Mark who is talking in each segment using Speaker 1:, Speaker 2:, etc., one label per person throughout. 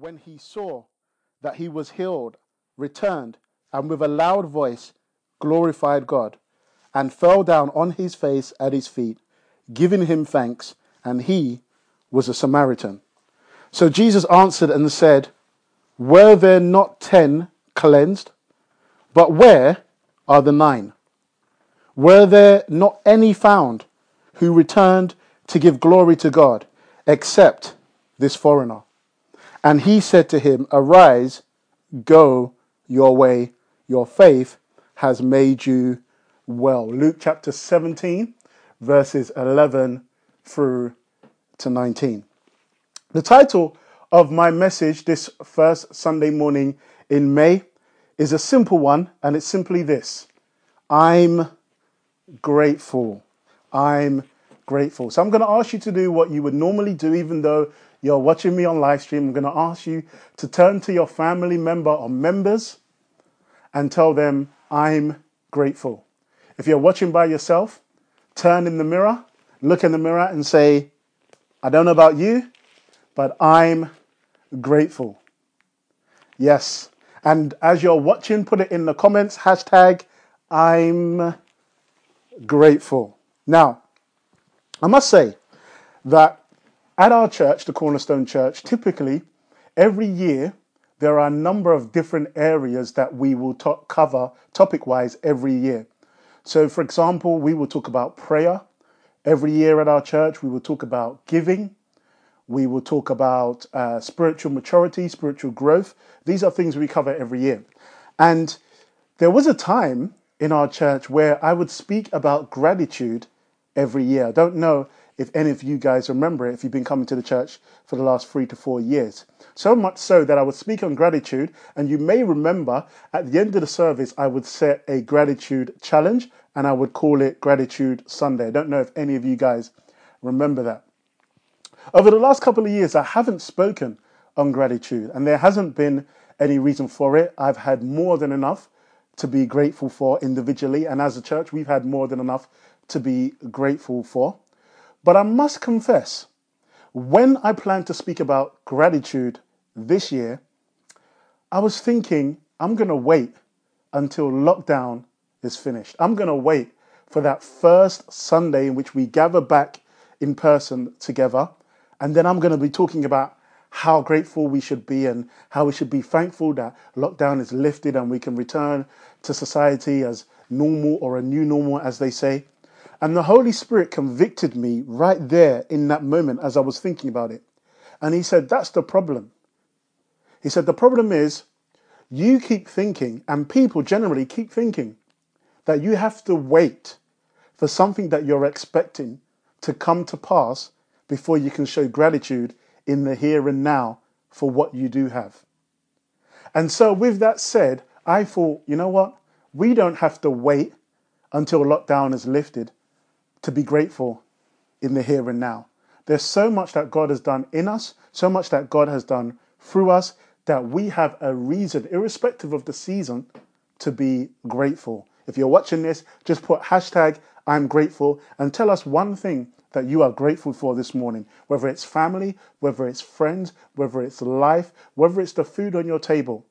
Speaker 1: when he saw that he was healed, returned and with a loud voice glorified God and fell down on his face at his feet, giving him thanks, and he was a Samaritan. So Jesus answered and said, Were there not ten cleansed? But where are the nine? Were there not any found who returned to give glory to God, except this foreigner? And he said to him, Arise, go your way, your faith has made you well. Luke chapter 17, verses 11 through to 19. The title of my message this first Sunday morning in May is a simple one, and it's simply this I'm grateful. I'm grateful. So I'm going to ask you to do what you would normally do, even though you're watching me on live stream. I'm going to ask you to turn to your family member or members and tell them, I'm grateful. If you're watching by yourself, turn in the mirror, look in the mirror, and say, I don't know about you, but I'm grateful. Yes. And as you're watching, put it in the comments hashtag I'm grateful. Now, I must say that at our church, the Cornerstone Church, typically every year there are a number of different areas that we will to- cover topic wise every year. So, for example, we will talk about prayer. Every year at our church, we will talk about giving. We will talk about uh, spiritual maturity, spiritual growth. These are things we cover every year. And there was a time in our church where I would speak about gratitude every year. I don't know if any of you guys remember it, if you've been coming to the church for the last three to four years. So much so that I would speak on gratitude, and you may remember at the end of the service, I would set a gratitude challenge and I would call it Gratitude Sunday. I don't know if any of you guys remember that. Over the last couple of years, I haven't spoken on gratitude, and there hasn't been any reason for it. I've had more than enough to be grateful for individually, and as a church, we've had more than enough to be grateful for. But I must confess, when I planned to speak about gratitude this year, I was thinking I'm going to wait until lockdown is finished. I'm going to wait for that first Sunday in which we gather back in person together. And then I'm going to be talking about how grateful we should be and how we should be thankful that lockdown is lifted and we can return to society as normal or a new normal, as they say. And the Holy Spirit convicted me right there in that moment as I was thinking about it. And He said, That's the problem. He said, The problem is you keep thinking, and people generally keep thinking, that you have to wait for something that you're expecting to come to pass before you can show gratitude in the here and now for what you do have. And so, with that said, I thought, you know what? We don't have to wait until lockdown is lifted to be grateful in the here and now. There's so much that God has done in us, so much that God has done through us, that we have a reason, irrespective of the season, to be grateful. If you're watching this, just put hashtag I'm grateful and tell us one thing that you are grateful for this morning, whether it's family, whether it's friends, whether it's life, whether it's the food on your table.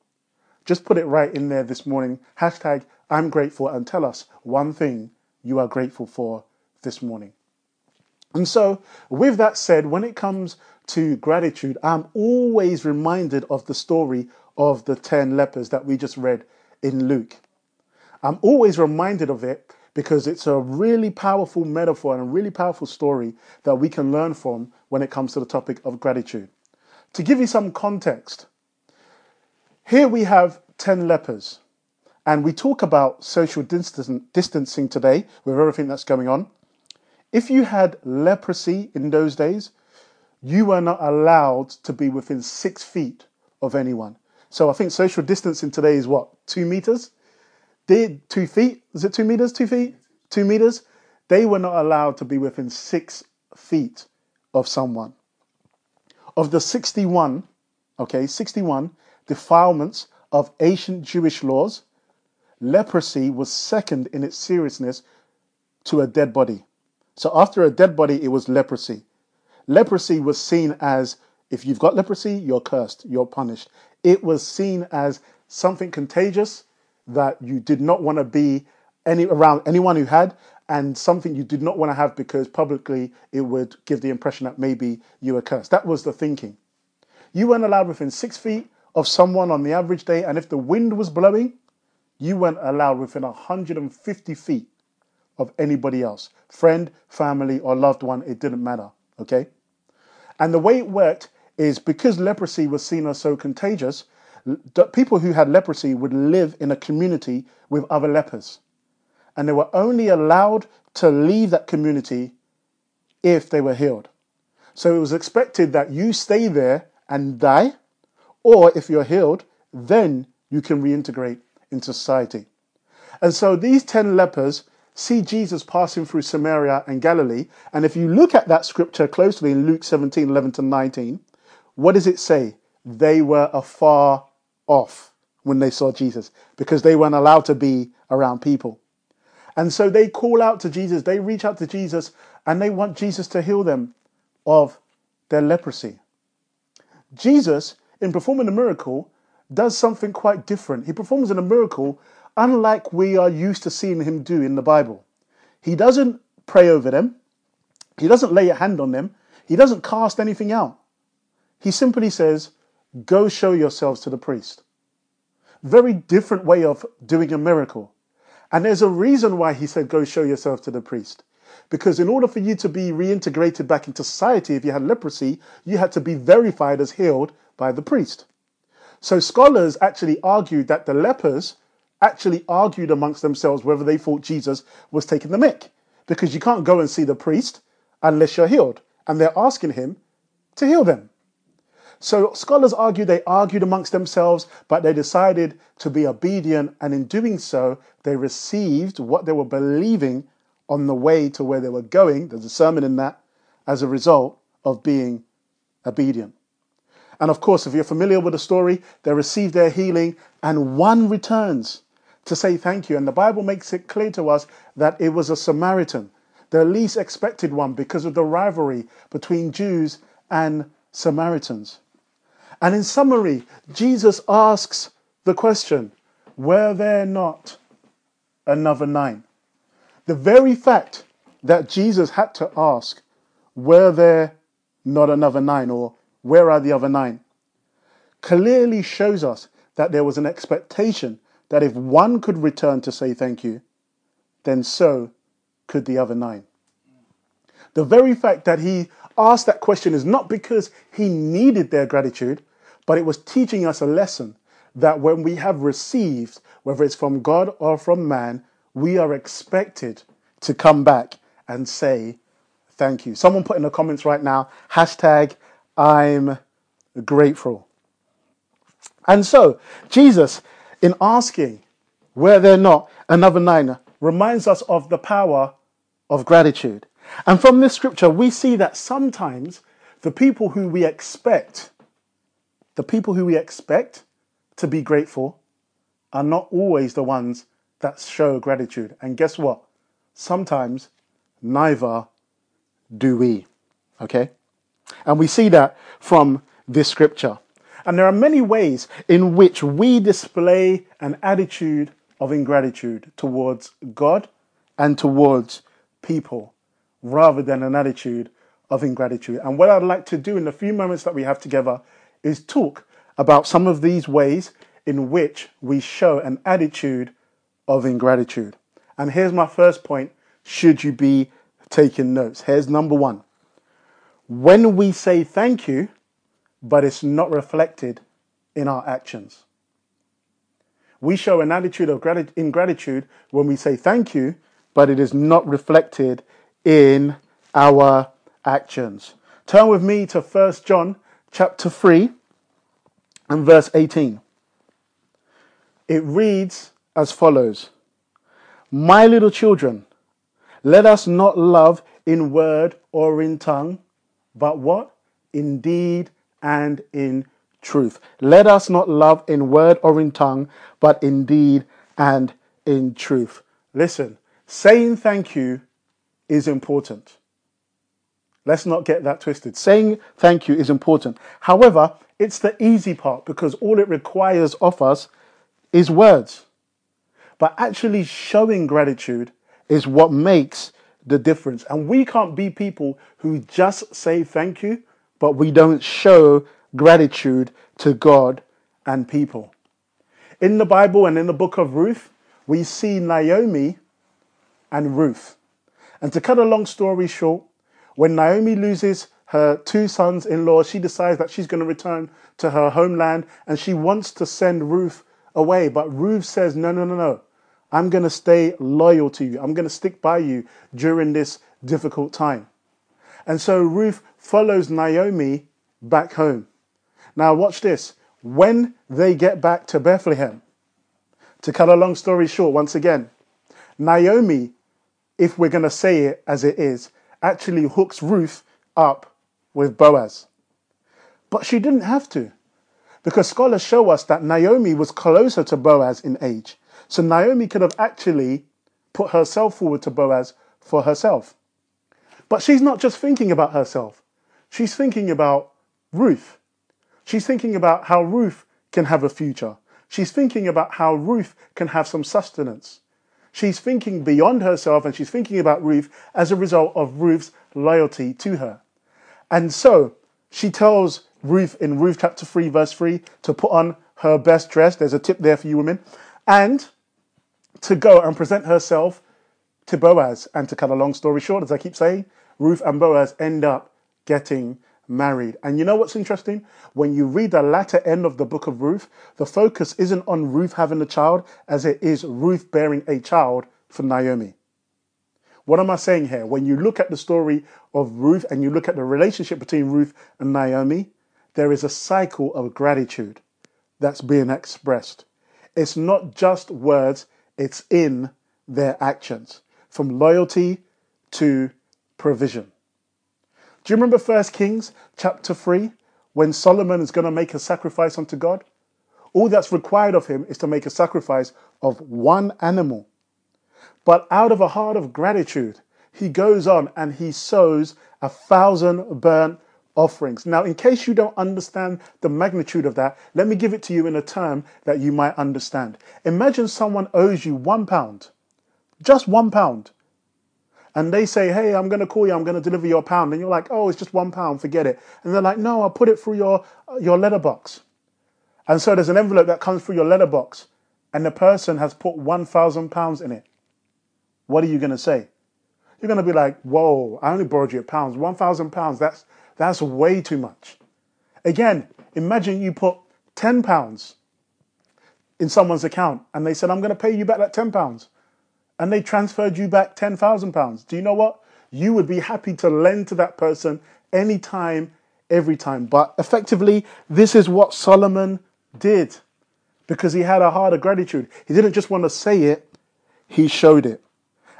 Speaker 1: Just put it right in there this morning. Hashtag I'm grateful and tell us one thing you are grateful for this morning. And so, with that said, when it comes to gratitude, I'm always reminded of the story of the 10 lepers that we just read in Luke. I'm always reminded of it because it's a really powerful metaphor and a really powerful story that we can learn from when it comes to the topic of gratitude. To give you some context, here we have 10 lepers, and we talk about social distancing today with everything that's going on. If you had leprosy in those days, you were not allowed to be within six feet of anyone. So I think social distancing today is what, two meters? They, two feet? Is it two meters? Two feet? Two meters? They were not allowed to be within six feet of someone. Of the 61, okay, 61 defilements of ancient Jewish laws, leprosy was second in its seriousness to a dead body. So after a dead body, it was leprosy. Leprosy was seen as If you've got leprosy, you're cursed, you're punished. It was seen as something contagious that you did not want to be any around anyone who had, and something you did not want to have because publicly it would give the impression that maybe you were cursed. That was the thinking. You weren't allowed within six feet of someone on the average day, and if the wind was blowing, you weren't allowed within 150 feet of anybody else friend, family, or loved one, it didn't matter. Okay? And the way it worked is because leprosy was seen as so contagious, people who had leprosy would live in a community with other lepers. And they were only allowed to leave that community if they were healed. So it was expected that you stay there and die, or if you're healed, then you can reintegrate into society. And so these 10 lepers see Jesus passing through Samaria and Galilee. And if you look at that scripture closely in Luke 17 11 to 19, what does it say? They were afar off when they saw Jesus because they weren't allowed to be around people. And so they call out to Jesus, they reach out to Jesus, and they want Jesus to heal them of their leprosy. Jesus, in performing a miracle, does something quite different. He performs in a miracle unlike we are used to seeing him do in the Bible. He doesn't pray over them, he doesn't lay a hand on them, he doesn't cast anything out. He simply says, Go show yourselves to the priest. Very different way of doing a miracle. And there's a reason why he said, Go show yourself to the priest. Because in order for you to be reintegrated back into society, if you had leprosy, you had to be verified as healed by the priest. So scholars actually argued that the lepers actually argued amongst themselves whether they thought Jesus was taking the mick. Because you can't go and see the priest unless you're healed. And they're asking him to heal them. So scholars argue they argued amongst themselves, but they decided to be obedient, and in doing so, they received what they were believing on the way to where they were going. There's a sermon in that as a result of being obedient. And of course, if you're familiar with the story, they receive their healing, and one returns to say thank you. And the Bible makes it clear to us that it was a Samaritan, the least expected one because of the rivalry between Jews and Samaritans. And in summary, Jesus asks the question Were there not another nine? The very fact that Jesus had to ask, Were there not another nine? or Where are the other nine? clearly shows us that there was an expectation that if one could return to say thank you, then so could the other nine. The very fact that he asked that question is not because he needed their gratitude, but it was teaching us a lesson that when we have received, whether it's from God or from man, we are expected to come back and say thank you. Someone put in the comments right now, hashtag I'm grateful. And so, Jesus, in asking, were there not another nine, reminds us of the power of gratitude. And from this scripture, we see that sometimes the people who we expect the people who we expect to be grateful are not always the ones that show gratitude. And guess what? Sometimes neither do we. Okay? And we see that from this scripture. And there are many ways in which we display an attitude of ingratitude towards God and towards people rather than an attitude of ingratitude. And what I'd like to do in the few moments that we have together is talk about some of these ways in which we show an attitude of ingratitude. And here's my first point should you be taking notes. Here's number one. When we say thank you, but it's not reflected in our actions. We show an attitude of ingratitude when we say thank you, but it is not reflected in our actions. Turn with me to 1 John chapter 3 and verse 18. It reads as follows My little children, let us not love in word or in tongue, but what? In deed and in truth. Let us not love in word or in tongue, but in deed and in truth. Listen, saying thank you is important. Let's not get that twisted. Saying thank you is important. However, it's the easy part because all it requires of us is words. But actually showing gratitude is what makes the difference. And we can't be people who just say thank you, but we don't show gratitude to God and people. In the Bible and in the book of Ruth, we see Naomi and Ruth. And to cut a long story short, when Naomi loses her two sons in law, she decides that she's going to return to her homeland and she wants to send Ruth away. But Ruth says, No, no, no, no. I'm going to stay loyal to you. I'm going to stick by you during this difficult time. And so Ruth follows Naomi back home. Now, watch this. When they get back to Bethlehem, to cut a long story short, once again, Naomi, if we're going to say it as it is, actually hooks Ruth up with Boaz. But she didn't have to, because scholars show us that Naomi was closer to Boaz in age. So Naomi could have actually put herself forward to Boaz for herself. But she's not just thinking about herself, she's thinking about Ruth. She's thinking about how Ruth can have a future. She's thinking about how Ruth can have some sustenance. She's thinking beyond herself and she's thinking about Ruth as a result of Ruth's loyalty to her. And so she tells Ruth in Ruth chapter 3, verse 3, to put on her best dress. There's a tip there for you women. And to go and present herself to Boaz. And to cut a long story short, as I keep saying, Ruth and Boaz end up getting married. And you know what's interesting? When you read the latter end of the book of Ruth, the focus isn't on Ruth having a child as it is Ruth bearing a child for Naomi. What am I saying here? When you look at the story of Ruth and you look at the relationship between Ruth and Naomi, there is a cycle of gratitude that's being expressed. It's not just words, it's in their actions, from loyalty to provision. Do you remember 1 Kings chapter 3 when Solomon is going to make a sacrifice unto God? All that's required of him is to make a sacrifice of one animal. But out of a heart of gratitude, he goes on and he sows a thousand burnt offerings. Now, in case you don't understand the magnitude of that, let me give it to you in a term that you might understand. Imagine someone owes you one pound, just one pound, and they say, Hey, I'm going to call you, I'm going to deliver your pound. And you're like, Oh, it's just one pound, forget it. And they're like, No, I'll put it through your, uh, your letterbox. And so there's an envelope that comes through your letterbox, and the person has put 1,000 pounds in it. What are you going to say? You're going to be like, Whoa, I only borrowed you a pound. 1,000 pounds, that's, that's way too much. Again, imagine you put 10 pounds in someone's account and they said, I'm going to pay you back that 10 pounds. And they transferred you back 10,000 pounds. Do you know what? You would be happy to lend to that person anytime, every time. But effectively, this is what Solomon did because he had a heart of gratitude. He didn't just want to say it, he showed it.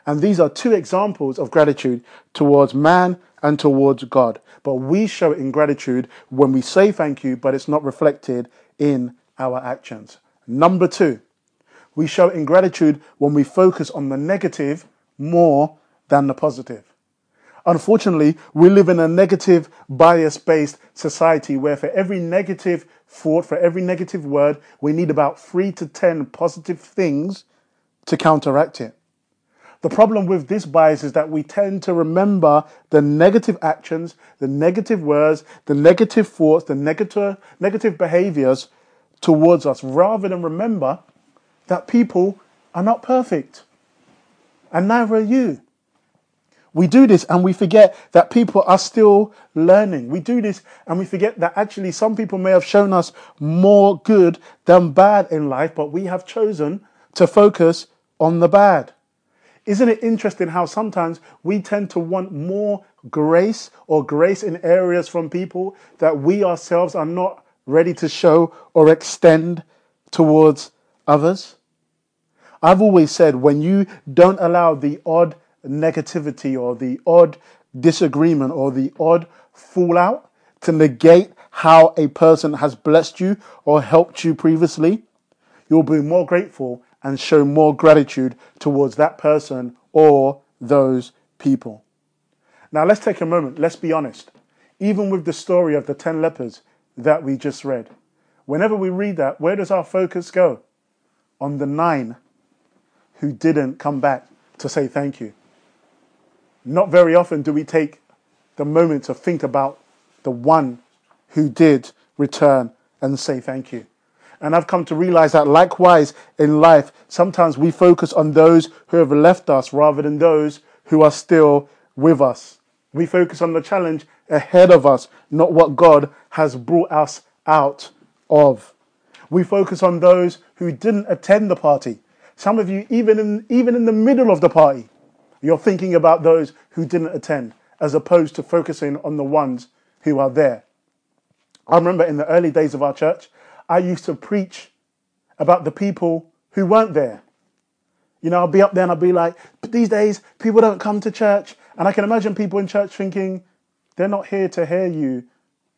Speaker 1: And these are two examples of gratitude towards man and towards God. But we show it in gratitude when we say thank you, but it's not reflected in our actions. Number two, we show ingratitude when we focus on the negative more than the positive. Unfortunately, we live in a negative bias based society where for every negative thought, for every negative word, we need about three to 10 positive things to counteract it. The problem with this bias is that we tend to remember the negative actions, the negative words, the negative thoughts, the negative, negative behaviors towards us, rather than remember that people are not perfect. And neither are you. We do this and we forget that people are still learning. We do this and we forget that actually some people may have shown us more good than bad in life, but we have chosen to focus on the bad. Isn't it interesting how sometimes we tend to want more grace or grace in areas from people that we ourselves are not ready to show or extend towards others? I've always said when you don't allow the odd negativity or the odd disagreement or the odd fallout to negate how a person has blessed you or helped you previously, you'll be more grateful and show more gratitude towards that person or those people. Now let's take a moment, let's be honest. Even with the story of the 10 lepers that we just read, whenever we read that, where does our focus go? On the nine who didn't come back to say thank you. Not very often do we take the moment to think about the one who did return and say thank you. And I've come to realize that likewise in life, sometimes we focus on those who have left us rather than those who are still with us. We focus on the challenge ahead of us, not what God has brought us out of. We focus on those who didn't attend the party. Some of you, even in, even in the middle of the party, you're thinking about those who didn't attend as opposed to focusing on the ones who are there. I remember in the early days of our church, I used to preach about the people who weren't there. You know, I'll be up there and I'll be like, but these days people don't come to church. And I can imagine people in church thinking, they're not here to hear you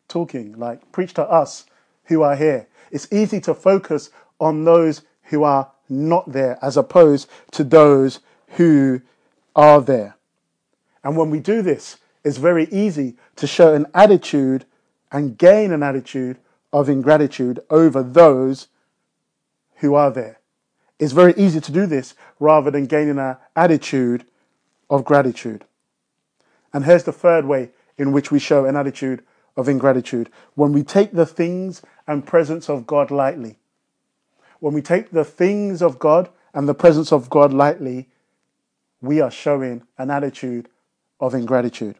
Speaker 1: talking. Like, preach to us who are here. It's easy to focus on those who are not there as opposed to those who are there. And when we do this, it's very easy to show an attitude and gain an attitude of ingratitude over those who are there. It's very easy to do this rather than gaining an attitude of gratitude. And here's the third way in which we show an attitude of ingratitude when we take the things and presence of God lightly. When we take the things of God and the presence of God lightly, we are showing an attitude of ingratitude.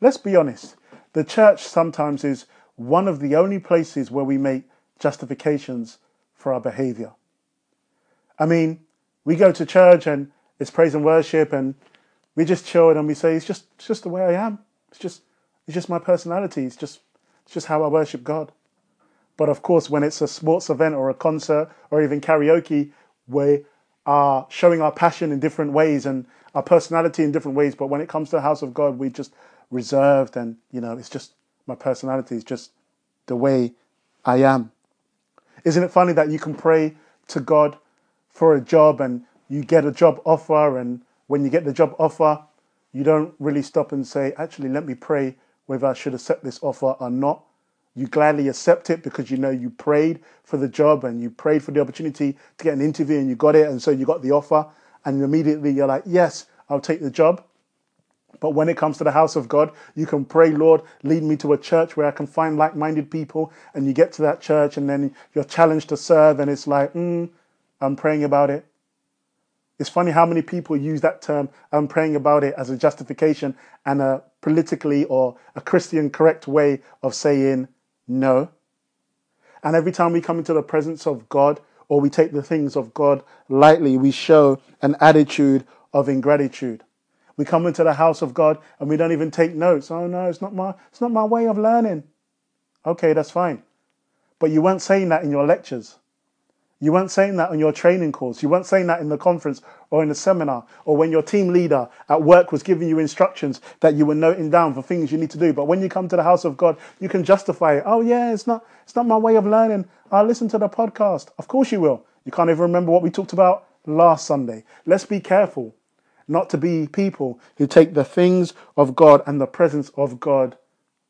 Speaker 1: Let's be honest. The church sometimes is one of the only places where we make justifications for our behavior. I mean, we go to church and it's praise and worship and we just chill and we say, it's just, it's just the way I am. It's just, it's just my personality. It's just, it's just how I worship God. But of course, when it's a sports event or a concert or even karaoke, we are showing our passion in different ways and our personality in different ways. But when it comes to the house of God, we just reserved and, you know, it's just my personality is just the way I am. Isn't it funny that you can pray to God for a job and you get a job offer, and when you get the job offer, you don't really stop and say, actually, let me pray whether I should accept this offer or not. You gladly accept it because you know you prayed for the job and you prayed for the opportunity to get an interview and you got it, and so you got the offer, and immediately you're like, yes, I'll take the job. But when it comes to the house of God, you can pray, Lord, lead me to a church where I can find like minded people. And you get to that church and then you're challenged to serve, and it's like, mm, I'm praying about it. It's funny how many people use that term, I'm praying about it, as a justification and a politically or a Christian correct way of saying no. And every time we come into the presence of God or we take the things of God lightly, we show an attitude of ingratitude. We come into the house of God and we don't even take notes. Oh no, it's not my it's not my way of learning. Okay, that's fine. But you weren't saying that in your lectures. You weren't saying that on your training course. You weren't saying that in the conference or in the seminar or when your team leader at work was giving you instructions that you were noting down for things you need to do. But when you come to the house of God, you can justify it. Oh yeah, it's not it's not my way of learning. I'll listen to the podcast. Of course you will. You can't even remember what we talked about last Sunday. Let's be careful not to be people who take the things of God and the presence of God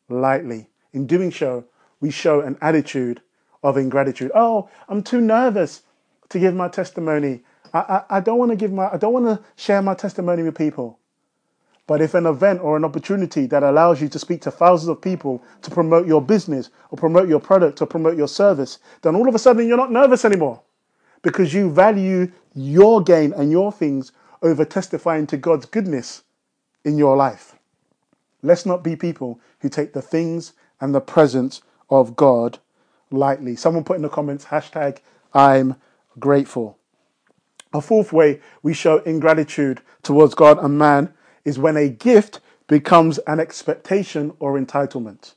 Speaker 1: lightly. In doing so, we show an attitude of ingratitude. Oh, I'm too nervous to give my testimony. I, I, I don't want to give my I don't want to share my testimony with people. But if an event or an opportunity that allows you to speak to thousands of people to promote your business or promote your product or promote your service, then all of a sudden you're not nervous anymore because you value your gain and your things over testifying to God's goodness in your life. Let's not be people who take the things and the presence of God lightly. Someone put in the comments, hashtag I'm grateful. A fourth way we show ingratitude towards God and man is when a gift becomes an expectation or entitlement.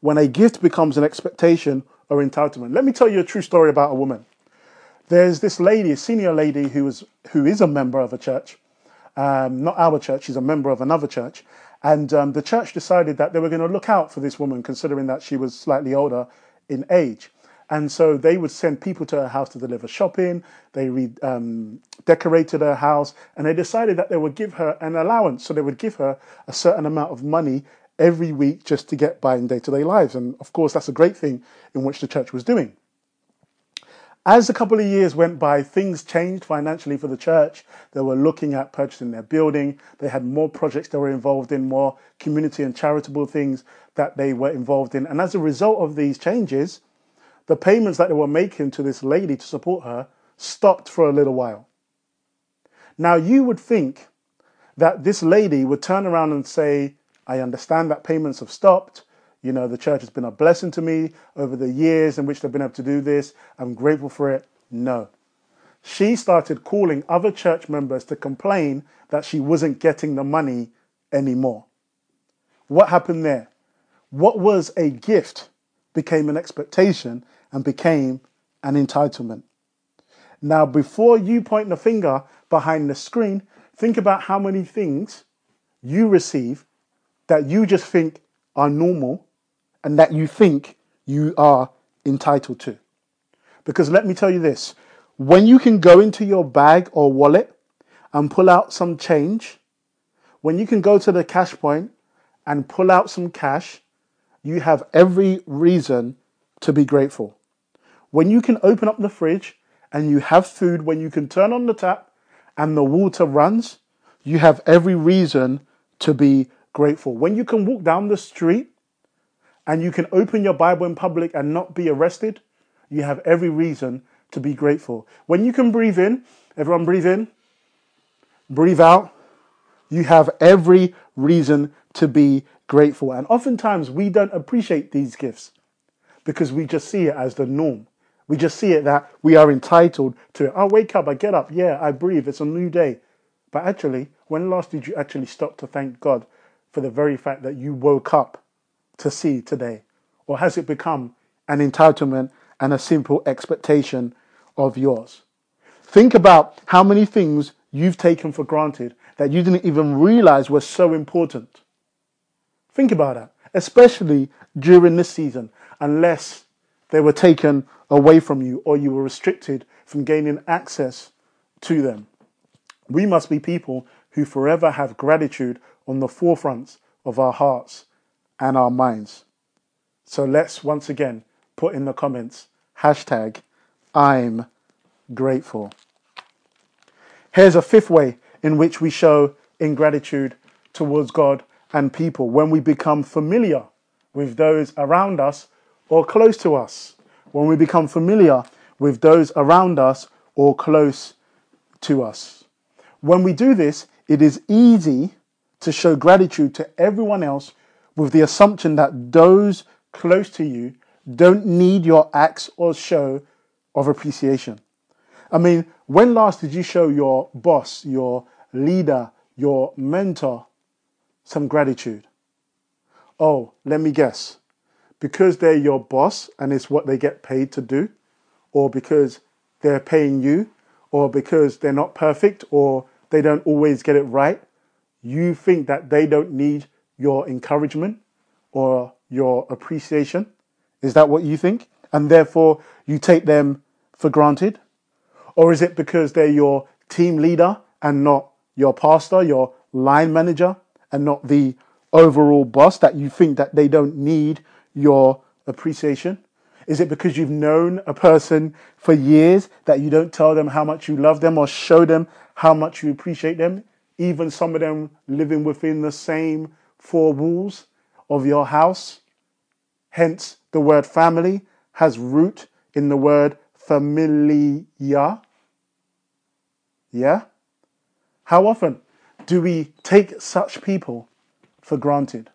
Speaker 1: When a gift becomes an expectation or entitlement. Let me tell you a true story about a woman. There's this lady, a senior lady, who is who is a member of a church, um, not our church. She's a member of another church, and um, the church decided that they were going to look out for this woman, considering that she was slightly older in age. And so they would send people to her house to deliver shopping. They re- um, decorated her house and they decided that they would give her an allowance. So they would give her a certain amount of money every week just to get by in day to day lives. And of course, that's a great thing in which the church was doing. As a couple of years went by, things changed financially for the church. They were looking at purchasing their building. They had more projects they were involved in, more community and charitable things that they were involved in. And as a result of these changes, the payments that they were making to this lady to support her stopped for a little while. Now, you would think that this lady would turn around and say, I understand that payments have stopped. You know, the church has been a blessing to me over the years in which they've been able to do this. I'm grateful for it. No. She started calling other church members to complain that she wasn't getting the money anymore. What happened there? What was a gift became an expectation and became an entitlement. Now, before you point the finger behind the screen, think about how many things you receive that you just think are normal and that you think you are entitled to. Because let me tell you this when you can go into your bag or wallet and pull out some change, when you can go to the cash point and pull out some cash, you have every reason to be grateful. When you can open up the fridge and you have food, when you can turn on the tap and the water runs, you have every reason to be grateful. When you can walk down the street and you can open your Bible in public and not be arrested, you have every reason to be grateful. When you can breathe in, everyone breathe in, breathe out, you have every reason to be grateful. And oftentimes we don't appreciate these gifts because we just see it as the norm. We just see it that we are entitled to it. I wake up, I get up, yeah, I breathe, it's a new day. But actually, when last did you actually stop to thank God for the very fact that you woke up to see today? Or has it become an entitlement and a simple expectation of yours? Think about how many things you've taken for granted that you didn't even realize were so important. Think about that, especially during this season, unless they were taken away from you or you were restricted from gaining access to them. We must be people who forever have gratitude on the forefronts of our hearts and our minds. So let's once again put in the comments hashtag I'm grateful. Here's a fifth way in which we show ingratitude towards God and people when we become familiar with those around us or close to us. When we become familiar with those around us or close to us. When we do this, it is easy to show gratitude to everyone else with the assumption that those close to you don't need your acts or show of appreciation. I mean, when last did you show your boss, your leader, your mentor some gratitude? Oh, let me guess. Because they're your boss and it's what they get paid to do, or because they're paying you, or because they're not perfect, or they don't always get it right, you think that they don't need your encouragement or your appreciation? Is that what you think? And therefore you take them for granted? Or is it because they're your team leader and not your pastor, your line manager, and not the overall boss that you think that they don't need your appreciation? Is it because you've known a person for years that you don't tell them how much you love them or show them how much you appreciate them? even some of them living within the same four walls of your house. Hence, the word family has root in the word familia. Yeah? How often do we take such people for granted?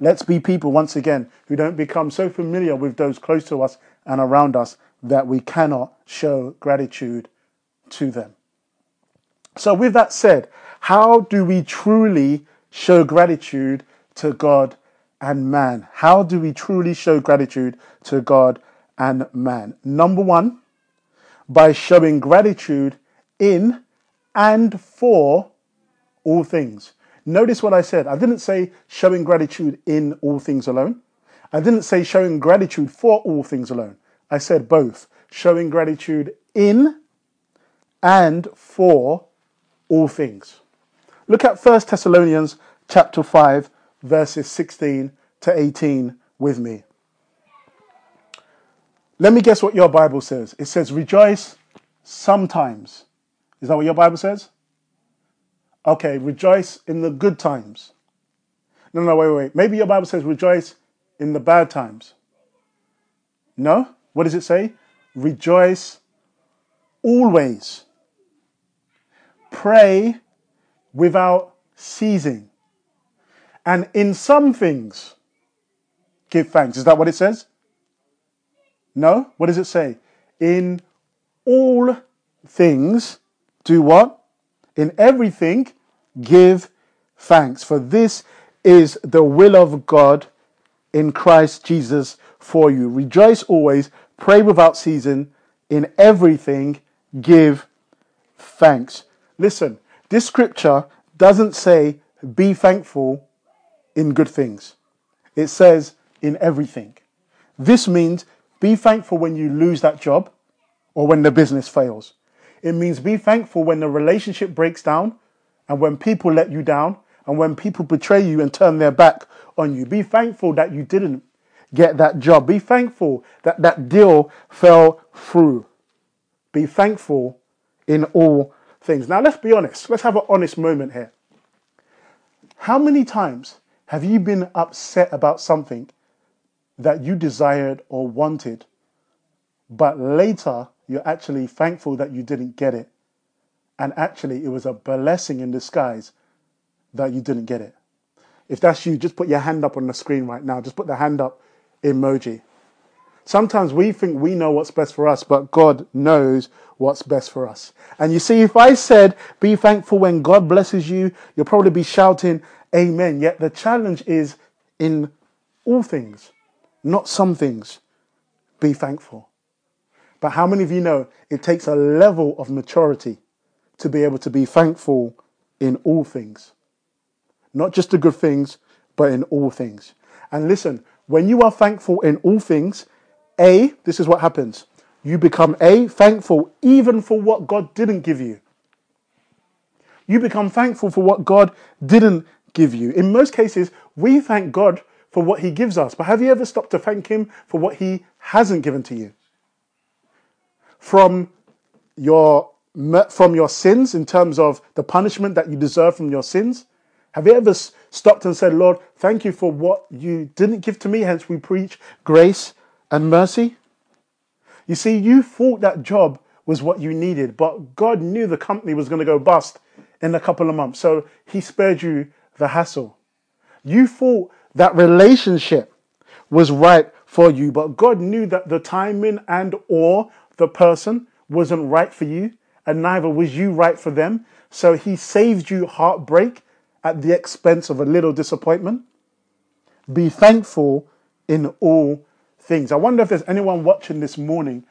Speaker 1: Let's be people, once again, who don't become so familiar with those close to us and around us that we cannot show gratitude to them. So, with that said, how do we truly show gratitude to God and man? How do we truly show gratitude to God and man? Number one, by showing gratitude in and for all things. Notice what I said. I didn't say showing gratitude in all things alone. I didn't say showing gratitude for all things alone. I said both, showing gratitude in and for all things. Look at 1 Thessalonians chapter 5 verses 16 to 18 with me. Let me guess what your Bible says. It says rejoice sometimes. Is that what your Bible says? Okay, rejoice in the good times. No, no, wait, wait. Maybe your Bible says rejoice in the bad times. No? What does it say? Rejoice always. Pray without ceasing. And in some things, give thanks. Is that what it says? No? What does it say? In all things, do what? In everything, give thanks. For this is the will of God in Christ Jesus for you. Rejoice always, pray without ceasing, in everything, give thanks. Listen, this scripture doesn't say be thankful in good things, it says in everything. This means be thankful when you lose that job or when the business fails. It means be thankful when the relationship breaks down and when people let you down and when people betray you and turn their back on you. Be thankful that you didn't get that job. Be thankful that that deal fell through. Be thankful in all things. Now, let's be honest. Let's have an honest moment here. How many times have you been upset about something that you desired or wanted, but later you're actually thankful that you didn't get it? And actually, it was a blessing in disguise that you didn't get it. If that's you, just put your hand up on the screen right now. Just put the hand up emoji. Sometimes we think we know what's best for us, but God knows what's best for us. And you see, if I said, be thankful when God blesses you, you'll probably be shouting, Amen. Yet the challenge is in all things, not some things. Be thankful. But how many of you know it takes a level of maturity to be able to be thankful in all things? Not just the good things, but in all things. And listen, when you are thankful in all things, A, this is what happens. You become A, thankful even for what God didn't give you. You become thankful for what God didn't give you. In most cases, we thank God for what He gives us. But have you ever stopped to thank Him for what He hasn't given to you? From your, from your sins, in terms of the punishment that you deserve from your sins, have you ever stopped and said, Lord, thank you for what you didn't give to me, hence we preach grace and mercy? You see, you thought that job was what you needed, but God knew the company was going to go bust in a couple of months, so He spared you the hassle. You thought that relationship was right for you, but God knew that the timing and or the person wasn't right for you, and neither was you right for them. So He saved you heartbreak at the expense of a little disappointment. Be thankful in all things. I wonder if there's anyone watching this morning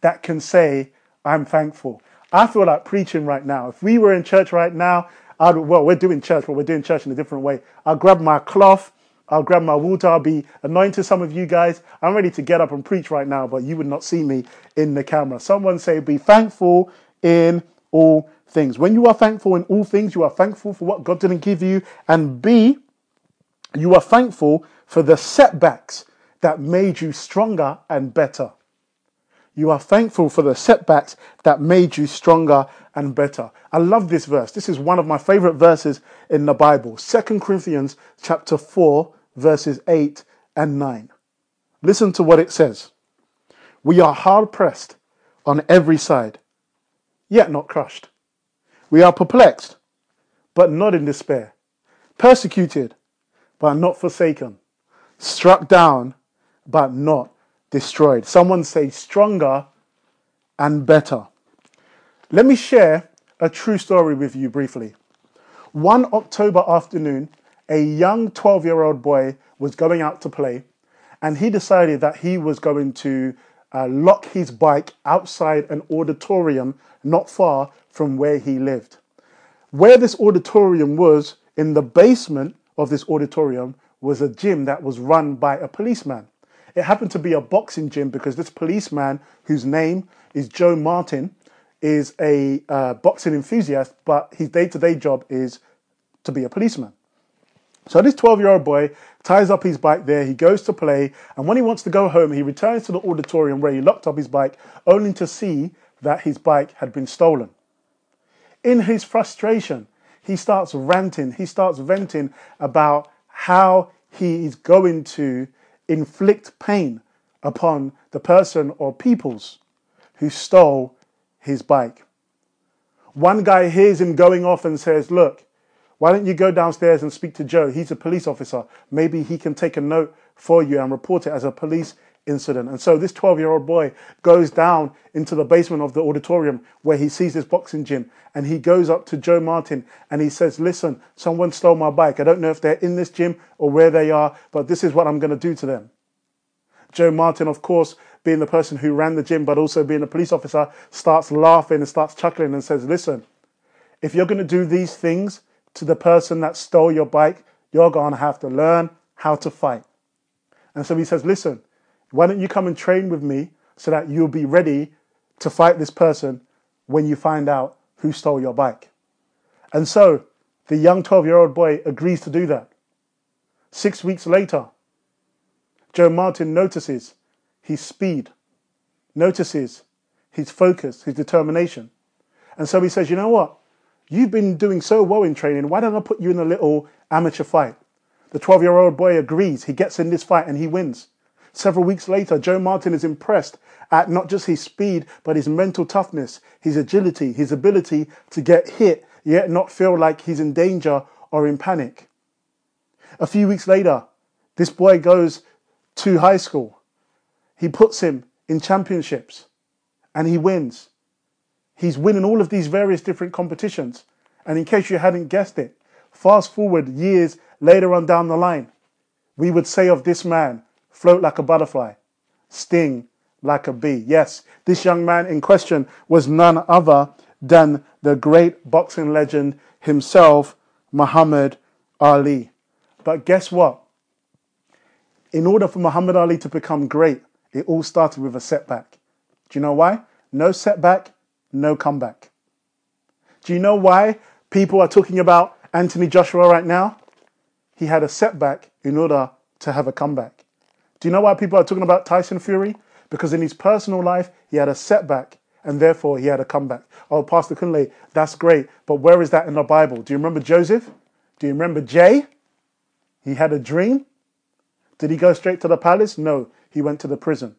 Speaker 1: that can say, I'm thankful. I feel like preaching right now. If we were in church right now, I'd, well, we're doing church, but we're doing church in a different way. I'll grab my cloth, I'll grab my water, I'll be anointing some of you guys. I'm ready to get up and preach right now, but you would not see me in the camera. Someone say, Be thankful in all things. When you are thankful in all things, you are thankful for what God didn't give you. And B, you are thankful for the setbacks that made you stronger and better. You are thankful for the setbacks that made you stronger and better. I love this verse. This is one of my favorite verses in the Bible. 2 Corinthians chapter 4 verses 8 and 9. Listen to what it says. We are hard pressed on every side, yet not crushed we are perplexed, but not in despair, persecuted, but not forsaken, struck down, but not destroyed. Someone say stronger and better. Let me share a true story with you briefly. One October afternoon, a young 12 year old boy was going out to play and he decided that he was going to uh, lock his bike outside an auditorium not far from where he lived. Where this auditorium was, in the basement of this auditorium, was a gym that was run by a policeman. It happened to be a boxing gym because this policeman, whose name is Joe Martin, is a uh, boxing enthusiast, but his day to day job is to be a policeman. So this 12 year old boy ties up his bike there, he goes to play, and when he wants to go home, he returns to the auditorium where he locked up his bike, only to see that his bike had been stolen. In his frustration, he starts ranting, he starts venting about how he is going to inflict pain upon the person or peoples who stole his bike. One guy hears him going off and says, Look, why don't you go downstairs and speak to Joe? He's a police officer. Maybe he can take a note for you and report it as a police incident. And so this 12 year old boy goes down into the basement of the auditorium where he sees this boxing gym and he goes up to Joe Martin and he says, Listen, someone stole my bike. I don't know if they're in this gym or where they are, but this is what I'm going to do to them. Joe Martin, of course, being the person who ran the gym, but also being a police officer, starts laughing and starts chuckling and says, Listen, if you're going to do these things to the person that stole your bike, you're going to have to learn how to fight. And so he says, Listen, why don't you come and train with me so that you'll be ready to fight this person when you find out who stole your bike? And so the young 12 year old boy agrees to do that. Six weeks later, Joe Martin notices his speed, notices his focus, his determination. And so he says, You know what? You've been doing so well in training. Why don't I put you in a little amateur fight? The 12 year old boy agrees. He gets in this fight and he wins. Several weeks later, Joe Martin is impressed at not just his speed, but his mental toughness, his agility, his ability to get hit, yet not feel like he's in danger or in panic. A few weeks later, this boy goes to high school. He puts him in championships and he wins. He's winning all of these various different competitions. And in case you hadn't guessed it, fast forward years later on down the line, we would say of this man float like a butterfly, sting like a bee. Yes, this young man in question was none other than the great boxing legend himself, Muhammad Ali. But guess what? In order for Muhammad Ali to become great, it all started with a setback. Do you know why? No setback, no comeback. Do you know why people are talking about Anthony Joshua right now? He had a setback in order to have a comeback. Do you know why people are talking about Tyson Fury? Because in his personal life, he had a setback and therefore he had a comeback. Oh, Pastor Kunle, that's great, but where is that in the Bible? Do you remember Joseph? Do you remember Jay? He had a dream. Did he go straight to the palace? No, he went to the prison.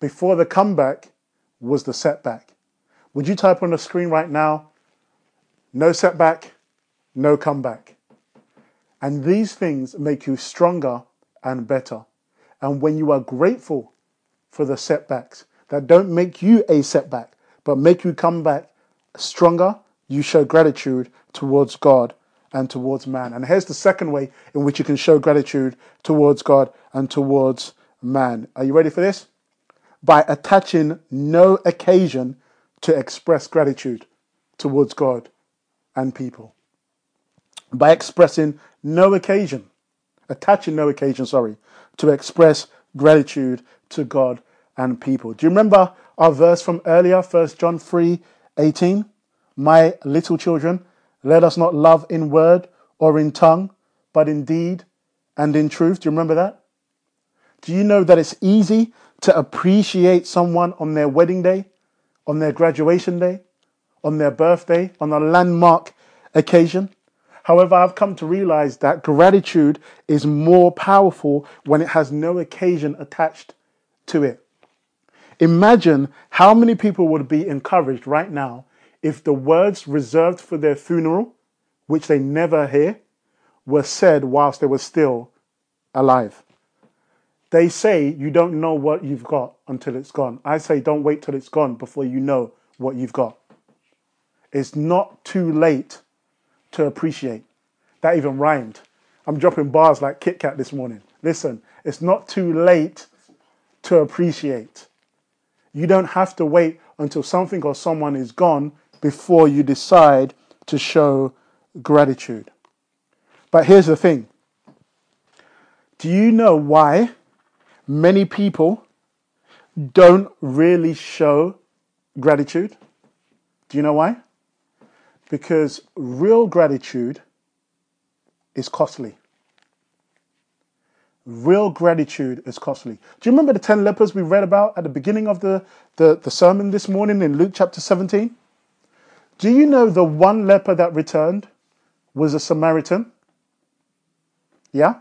Speaker 1: Before the comeback was the setback. Would you type on the screen right now? No setback, no comeback. And these things make you stronger and better. And when you are grateful for the setbacks that don't make you a setback, but make you come back stronger, you show gratitude towards God and towards man. And here's the second way in which you can show gratitude towards God and towards man. Are you ready for this? By attaching no occasion to express gratitude towards God and people. By expressing no occasion, attaching no occasion, sorry, to express gratitude to God and people. Do you remember our verse from earlier, 1 John 3 18? My little children, let us not love in word or in tongue, but in deed and in truth. Do you remember that? Do you know that it's easy to appreciate someone on their wedding day, on their graduation day, on their birthday, on a landmark occasion? However, I've come to realize that gratitude is more powerful when it has no occasion attached to it. Imagine how many people would be encouraged right now if the words reserved for their funeral, which they never hear, were said whilst they were still alive. They say you don't know what you've got until it's gone. I say don't wait till it's gone before you know what you've got. It's not too late to appreciate. That even rhymed. I'm dropping bars like Kit Kat this morning. Listen, it's not too late to appreciate. You don't have to wait until something or someone is gone before you decide to show gratitude. But here's the thing do you know why many people don't really show gratitude. Do you know why? Because real gratitude is costly. Real gratitude is costly. Do you remember the 10 lepers we read about at the beginning of the, the, the sermon this morning in Luke chapter 17? Do you know the one leper that returned was a Samaritan? Yeah?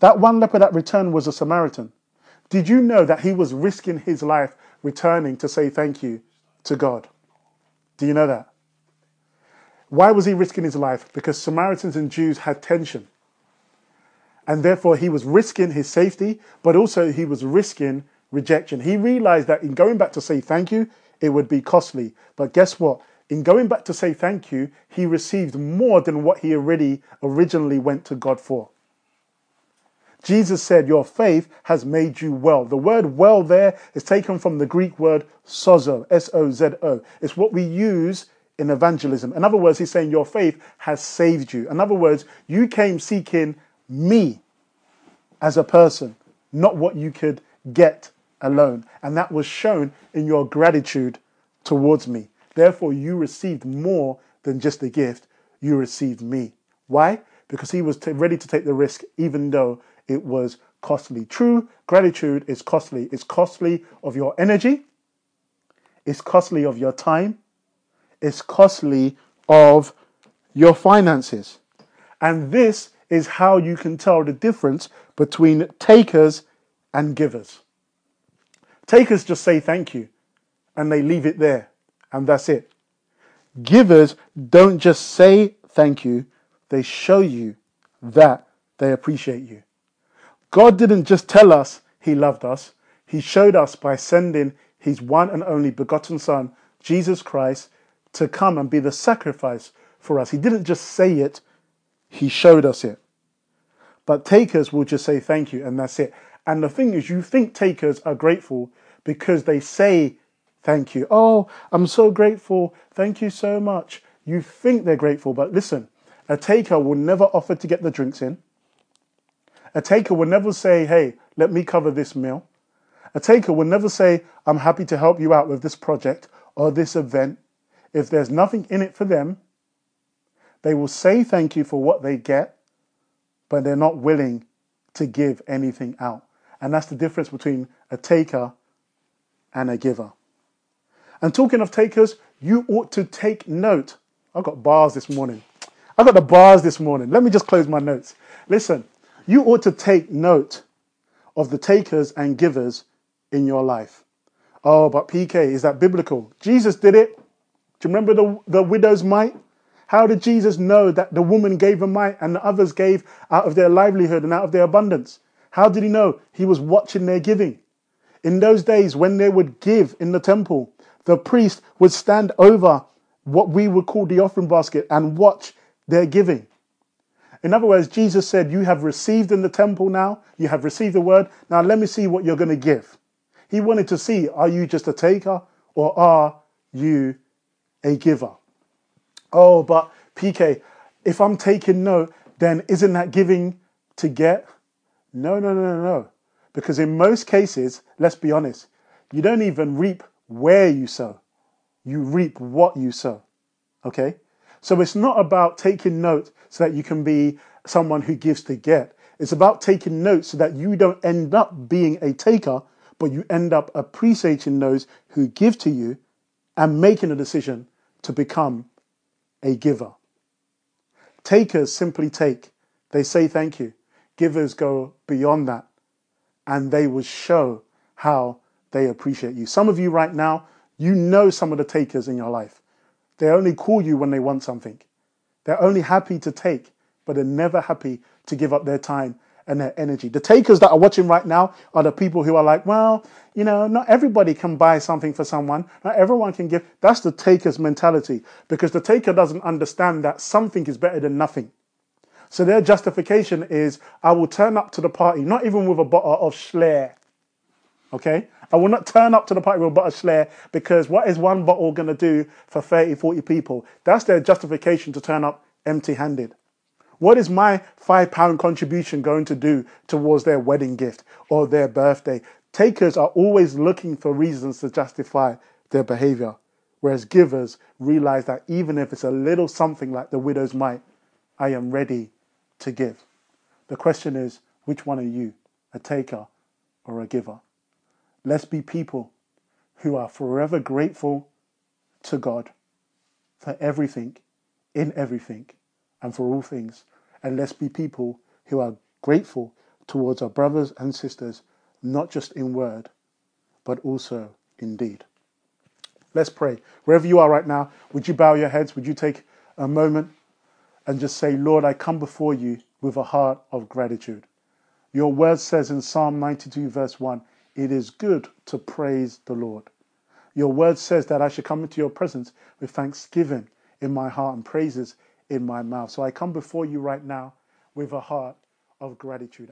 Speaker 1: That one leper that returned was a Samaritan. Did you know that he was risking his life returning to say thank you to God? Do you know that? Why was he risking his life? Because Samaritans and Jews had tension. And therefore, he was risking his safety, but also he was risking rejection. He realized that in going back to say thank you, it would be costly. But guess what? In going back to say thank you, he received more than what he already originally went to God for. Jesus said, Your faith has made you well. The word well there is taken from the Greek word sozo, S O Z O. It's what we use in evangelism. In other words, he's saying, Your faith has saved you. In other words, you came seeking me as a person, not what you could get alone. And that was shown in your gratitude towards me. Therefore, you received more than just a gift, you received me. Why? Because he was t- ready to take the risk, even though it was costly. True gratitude is costly. It's costly of your energy, it's costly of your time, it's costly of your finances. And this is how you can tell the difference between takers and givers. Takers just say thank you and they leave it there, and that's it. Givers don't just say thank you, they show you that they appreciate you. God didn't just tell us He loved us, He showed us by sending His one and only begotten Son, Jesus Christ, to come and be the sacrifice for us. He didn't just say it, He showed us it. But takers will just say thank you, and that's it. And the thing is, you think takers are grateful because they say thank you. Oh, I'm so grateful. Thank you so much. You think they're grateful, but listen, a taker will never offer to get the drinks in. A taker will never say, hey, let me cover this meal. A taker will never say, I'm happy to help you out with this project or this event. If there's nothing in it for them, they will say thank you for what they get, but they're not willing to give anything out. And that's the difference between a taker and a giver. And talking of takers, you ought to take note. I got bars this morning. I got the bars this morning. Let me just close my notes. Listen, you ought to take note of the takers and givers in your life. Oh, but PK, is that biblical? Jesus did it. Do you remember the, the widow's mite? How did Jesus know that the woman gave a mite and the others gave out of their livelihood and out of their abundance? How did he know? He was watching their giving. In those days, when they would give in the temple, the priest would stand over what we would call the offering basket and watch their giving. In other words, Jesus said, You have received in the temple now, you have received the word. Now let me see what you're going to give. He wanted to see, Are you just a taker or are you a giver? Oh, but PK, if I'm taking note, then isn't that giving to get? No, no, no, no, no. Because in most cases, let's be honest, you don't even reap where you sow, you reap what you sow. Okay? So it's not about taking note so that you can be someone who gives to get. It's about taking note so that you don't end up being a taker, but you end up appreciating those who give to you and making a decision to become a giver. Takers simply take, they say thank you. Givers go beyond that and they will show how they appreciate you. Some of you right now, you know some of the takers in your life. They only call you when they want something. They're only happy to take, but they're never happy to give up their time and their energy. The takers that are watching right now are the people who are like, well, you know, not everybody can buy something for someone. Not everyone can give. That's the taker's mentality because the taker doesn't understand that something is better than nothing. So their justification is, I will turn up to the party, not even with a bottle of Shloer. Okay? I will not turn up to the party with a bottle of because what is one bottle going to do for 30, 40 people? That's their justification to turn up empty handed. What is my five pound contribution going to do towards their wedding gift or their birthday? Takers are always looking for reasons to justify their behavior, whereas givers realize that even if it's a little something like the widow's mite, I am ready to give. The question is, which one are you, a taker or a giver? Let's be people who are forever grateful to God for everything, in everything, and for all things. And let's be people who are grateful towards our brothers and sisters, not just in word, but also in deed. Let's pray. Wherever you are right now, would you bow your heads? Would you take a moment and just say, Lord, I come before you with a heart of gratitude. Your word says in Psalm 92, verse 1, it is good to praise the Lord. Your word says that I should come into your presence with thanksgiving in my heart and praises in my mouth. So I come before you right now with a heart of gratitude.